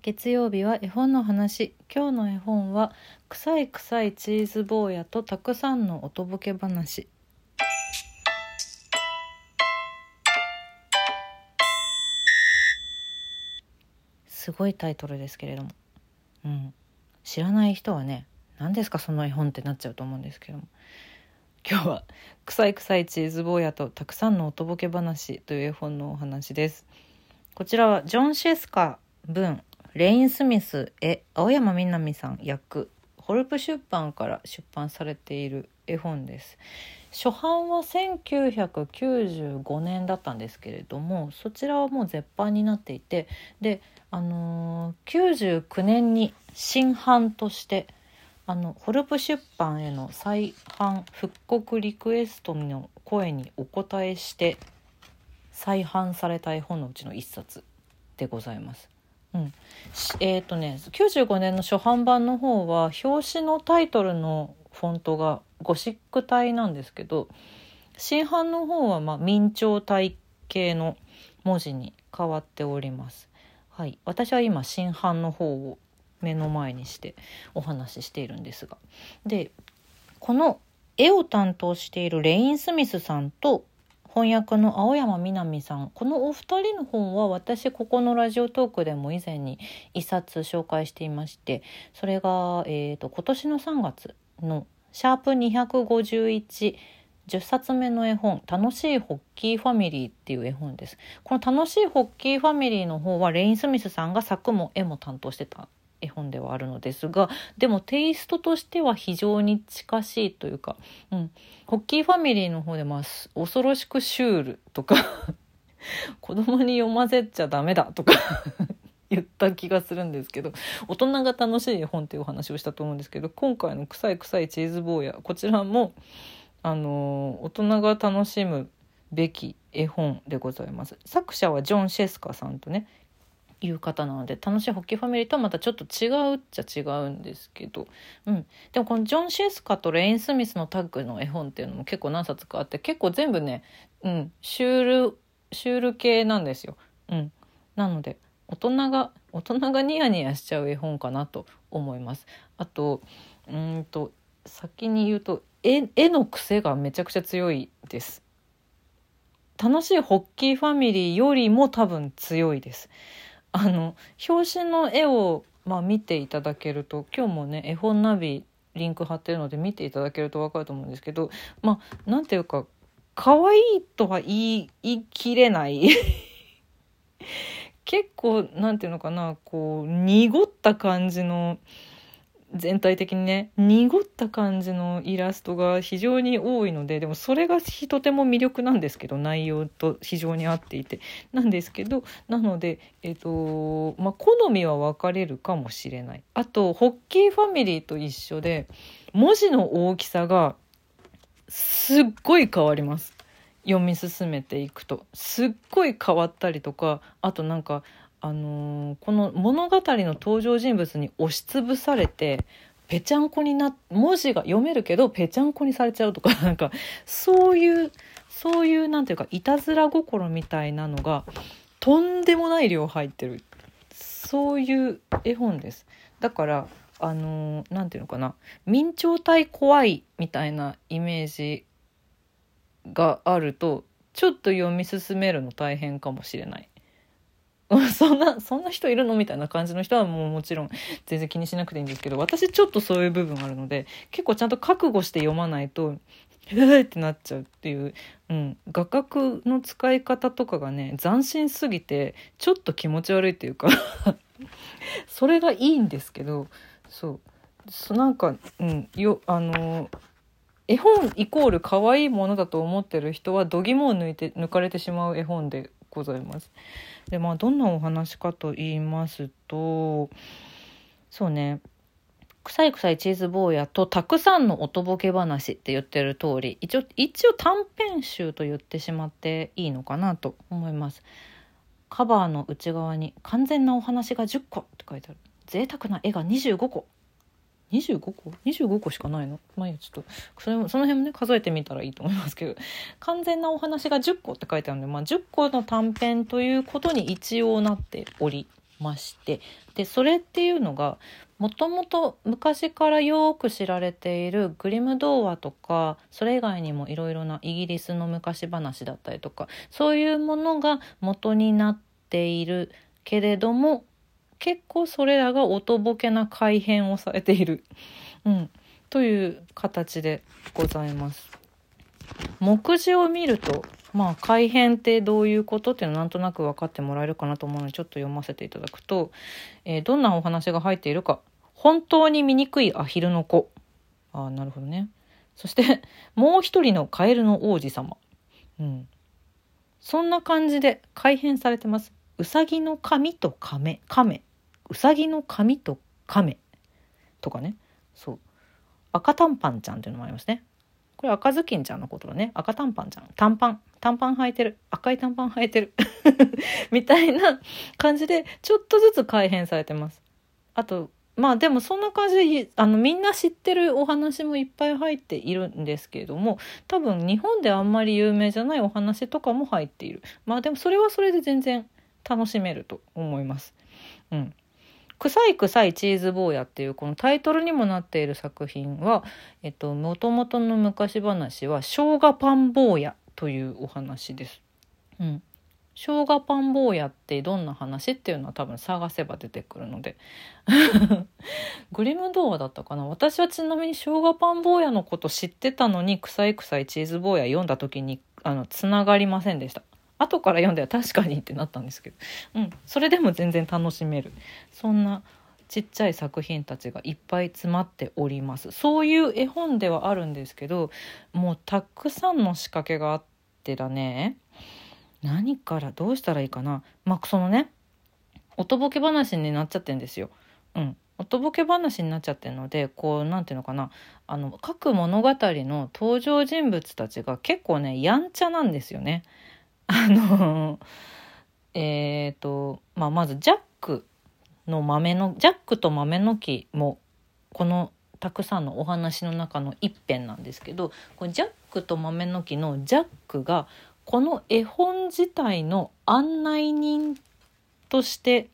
月曜日は絵本の話。今日の絵本は臭い臭いチーズ坊やとたくさんの音ボケ話。すごいタイトルですけれども、うん、知らない人はね何ですかその絵本ってなっちゃうと思うんですけども。今日は「臭い臭いチーズ坊やとたくさんの音ボケ話」という絵本のお話です。こちらはジョン・シェスカ文。レイン・スミス絵青山みなみさん役ホルプ出版から出版されている絵本です初版は1995年だったんですけれどもそちらはもう絶版になっていてであのー、99年に新版としてあのホルプ出版への再版復刻リクエストの声にお答えして再版された絵本のうちの一冊でございます。うん、えっ、ー、とね95年の初版版の方は表紙のタイトルのフォントがゴシック体なんですけど新版の方はまあ明朝体系の文字に変わっております。はい、私は今新版の方を目の前にしてお話ししているんですが。でこの絵を担当しているレイン・スミスさんと翻訳の青山みなみさんこのお二人の本は私ここのラジオトークでも以前に一冊紹介していましてそれが、えーと、今年の3月の「シャープ #251」10冊目の絵本「楽しいホッキーファミリー」っていう絵本です。この「楽しいホッキーファミリー」の方はレイン・スミスさんが作も絵も担当してた絵本ではあるのですがでもテイストとしては非常に近しいというか、うん、ホッキーファミリーの方でまあ恐ろしくシュールとか 子供に読ませちゃダメだとか 言った気がするんですけど大人が楽しい絵本っていうお話をしたと思うんですけど今回の「臭い臭いチーズ坊や」こちらもあの大人が楽しむべき絵本でございます。作者はジョン・シェスカさんとねいう方なので楽しいホッキーファミリーとはまたちょっと違うっちゃ違うんですけど、うん、でもこのジョン・シェスカとレイン・スミスのタッグの絵本っていうのも結構何冊かあって結構全部ね、うん、シュールシュール系なんですよ。うん、なので大人が大人がニヤニヤしちゃう絵本かなと思います。あとうんと先に言うと絵絵の癖がめちゃくちゃ強いです。楽しいホッキーファミリーよりも多分強いです。あの表紙の絵を、まあ、見ていただけると今日もね絵本ナビリンク貼ってるので見ていただけると分かると思うんですけどまあ何ていうか可愛いとは言い言い切れない。結構何ていうのかなこう濁った感じの全体的にね濁った感じのイラストが非常に多いのででもそれがとても魅力なんですけど内容と非常に合っていて。なんですけどなのでえ、ー、とまあ好みは分かれるかもしれない。あとホッキーファミリーと一緒で文字の大きさがすっごい変わります。読み進めていくと。すっごい変わったりとかあとなんかあのー、この物語の登場人物に押しつぶされてぺちゃんこにな文字が読めるけどぺちゃんこにされちゃうとか なんかそういうそういうなんていうかいたずら心みたいなのがとんでもない量入ってるそういう絵本です。だからあのー、なんていうのかな明朝体怖いみたいなイメージがあるとちょっと読み進めるの大変かもしれない。そんな、そんな人いるのみたいな感じの人はもうもちろん全然気にしなくていいんですけど、私ちょっとそういう部分あるので、結構ちゃんと覚悟して読まないと、えーってなっちゃうっていう、うん、画角の使い方とかがね、斬新すぎて、ちょっと気持ち悪いっていうか それがいいんですけど、そう、そなんか、うん、よ、あの絵本イコール可愛いものだと思ってる人は度肝を抜いて抜かれてしまう絵本でございます。でまあどんなお話かと言いますとそうね。臭い臭いチーズ坊やとたくさんの音ボケ話って言ってる通り一応一応短編集と言ってしまっていいのかなと思います。カバーの内側に完全なお話が10個って書いてある。贅沢な絵が25個。25個 ?25 個しかないの？まあいや、ちょっと、それも、その辺もね、数えてみたらいいと思いますけど、完全なお話が10個って書いてあるんで、まあ10個の短編ということに一応なっており、まして。でそれっていうのがもともと昔からよく知られているグリム童話とかそれ以外にもいろいろなイギリスの昔話だったりとかそういうものが元になっているけれども結構それらがおとぼけな改変をされている、うん、という形でございます。目次を見るとまあ改変ってどういうことっていうのはなんとなく分かってもらえるかなと思うのでちょっと読ませていただくと、えー、どんなお話が入っているか。本当に醜いアヒルの子。ああなるほどね。そしてもう一人のカエルの王子様。うん。そんな感じで改変されてます。うさぎの髪と亀亀うさぎの髪と亀とかね。そう。赤短パンちゃんっていうのもありますね。これ赤ずきんちゃんのことだね。赤短パンちゃん。短パン。短パン履いてる。赤い短パン履いてる。みたいな感じでちょっとずつ改変されてます。あとまあでもそんな感じであのみんな知ってるお話もいっぱい入っているんですけれども多分日本であんまり有名じゃないお話とかも入っている。まあでもそれはそれで全然楽しめると思います。うん。臭い臭いチーズ坊やっていうこのタイトルにもなっている作品は、えっと、元々の昔話は生姜パン坊やというお話です。うん。生姜パン坊やってどんな話っていうのは多分探せば出てくるので グリム童話だったかな私はちなみに生姜パン坊やのこと知ってたのに臭い臭いチーズ坊や読んだ時にあのつながりませんでした後から読んでは確かにってなったんですけど、うん、それでも全然楽しめる。そんなちっちゃい作品たちがいっぱい詰まっております。そういう絵本ではあるんですけどもうたくさんの仕掛けがあってだね。何からどうしたらいいかな。まあそのねおとぼけ話になっちゃってんですよ。うん、おとぼけ話になっちゃってるのでこう何て言うのかな。あの各物語の登場人物たちが結構ねやんちゃなんですよね。あのえっ、ー、と、まあ、まずジャックの豆のジャックと豆の木もこのたくさんのお話の中の一編なんですけどこジャックと豆の木のジャックがこの絵本自体の案内人として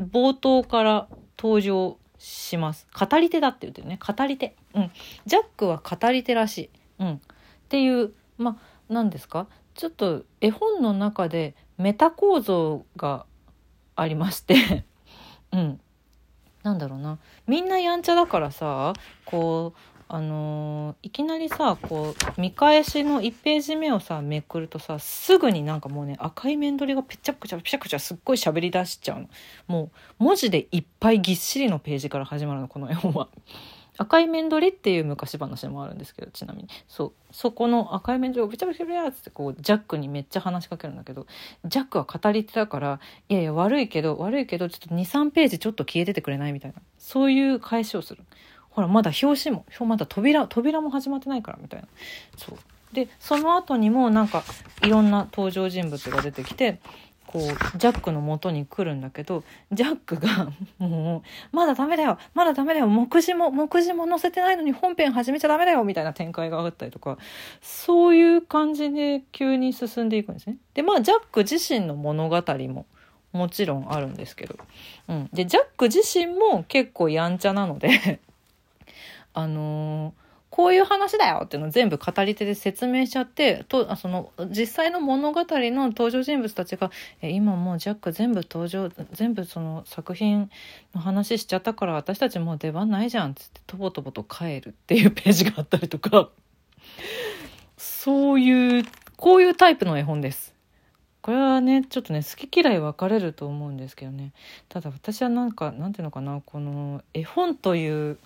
冒頭から登場します。語り手だって言ってるね。語り手。うん。ジャックは語り手らしい。うん。っていう、まあ、何ですか？ちょっと絵本の中でメタ構造がありまして。うん。なんだろうな。みんなやんちゃだからさこうあのー、いきなりさこう見返しの1ページ目をさめくるとさすぐになんかもうね赤い面取りがぺちゃくちゃぺちゃくちゃすっごい喋り出しちゃうの。もう文字でいっぱいぎっしりのページから始まるのこの絵本は。赤い面取りっていう昔話もあるんですけどちなみに。そう。そこの赤い面取りをべちゃべちゃべちゃってこうジャックにめっちゃ話しかけるんだけどジャックは語り手だからいやいや悪いけど悪いけどちょっと23ページちょっと消えててくれないみたいな。そういう返しをする。ほらまだ表紙もまだ扉扉も始まってないからみたいな。そう。でその後にもなんかいろんな登場人物が出てきてこうジャックの元に来るんだけどジャックが もう「まだダメだよまだダメだよ目次も目次も載せてないのに本編始めちゃダメだよ」みたいな展開があったりとかそういう感じで急に進んでいくんですね。でまあジャック自身の物語ももちろんあるんですけど、うん、でジャック自身も結構やんちゃなので あのーこういう話だよっていうのを全部語り手で説明しちゃってとその実際の物語の登場人物たちが「え今もうジャック全部登場全部その作品の話しちゃったから私たちもう出番ないじゃん」っつってとぼとぼと帰るっていうページがあったりとかそういうこういうタイプの絵本です。これはねちょっとね好き嫌い分かれると思うんですけどねただ私はなんかなんていうのかなこの絵本という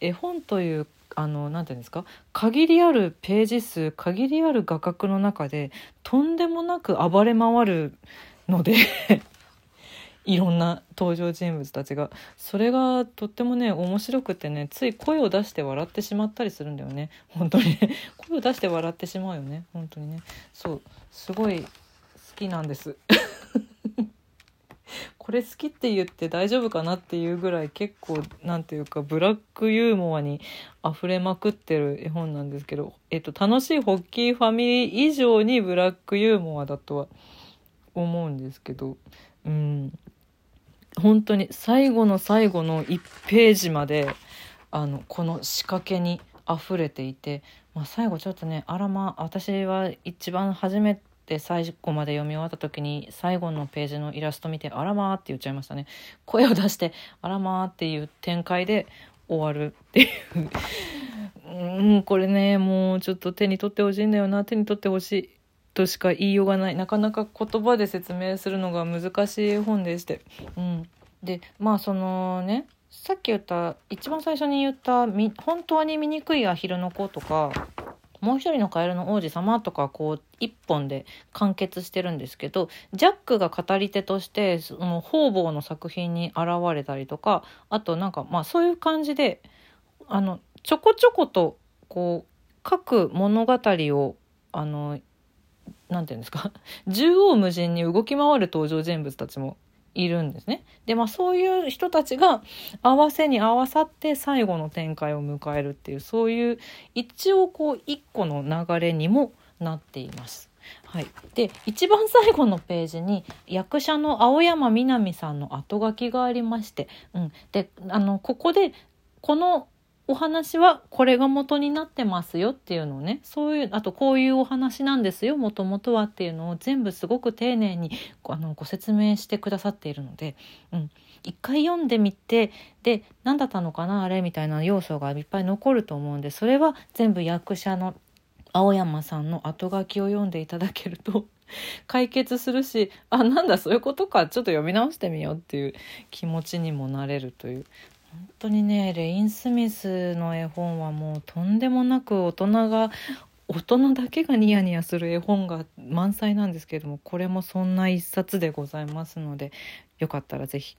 絵本というあの何て言うんですか？限りあるページ数限りある画角の中でとんでもなく暴れ回るので いろんな登場人物たちが。それがとってもね面白くてねつい声を出して笑ってしまったりするんだよね。本当に 声を出して笑ってしまうよね。本当にね。そう。すごい好きなんです。これ好きって言って大丈夫かなっていうぐらい結構なんていうかブラックユーモアに溢れまくってる絵本なんですけど、えっと、楽しいホッキーファミリー以上にブラックユーモアだとは思うんですけどうん本当に最後の最後の1ページまであのこの仕掛けに溢れていて、まあ、最後ちょっとねあらまあ私は一番初めてで最後まで読み終わった時に最後のページのイラスト見て「あらま」って言っちゃいましたね。声を出して「あらま」っていう展開で終わるっていう。うんこれねもうちょっと手に取ってほしいんだよな。手に取ってほしいとしか言いようがない。なかなか言葉で説明するのが難しい本でして、うん、でまあそのねさっき言った一番最初に言った本当に醜いアヒルの子とかもう一人のカエルの王子様とかこう一本で完結してるんですけどジャックが語り手としてその方々の作品に現れたりとかあとなんかまあそういう感じであのちょこちょことこう各物語をあのなんていうんですか？縦横無尽に動き回る登場人物たちもいるんですね。でまあそういう人たちが合わせに合わさって最後の展開を迎えるっていうそういう一応こう一個の流れにもなっています。はい、で一番最後のページに役者の青山みなみさんの後書きがありまして、うん、であのここでこのお話はこれが元になってますよっていうのをねそういうあとこういうお話なんですよもともとはっていうのを全部すごく丁寧にあのご説明してくださっているので、うん、一回読んでみてで何だったのかなあれみたいな要素がいっぱい残ると思うんでそれは全部役者の青山さんの後書きを読んでいただけると 解決するしあなんだそういうことかちょっと読み直してみようっていう気持ちにもなれるという。本当にねレイン・スミスの絵本はもうとんでもなく大人が大人だけがニヤニヤする絵本が満載なんですけれどもこれもそんな一冊でございますのでよかったら是非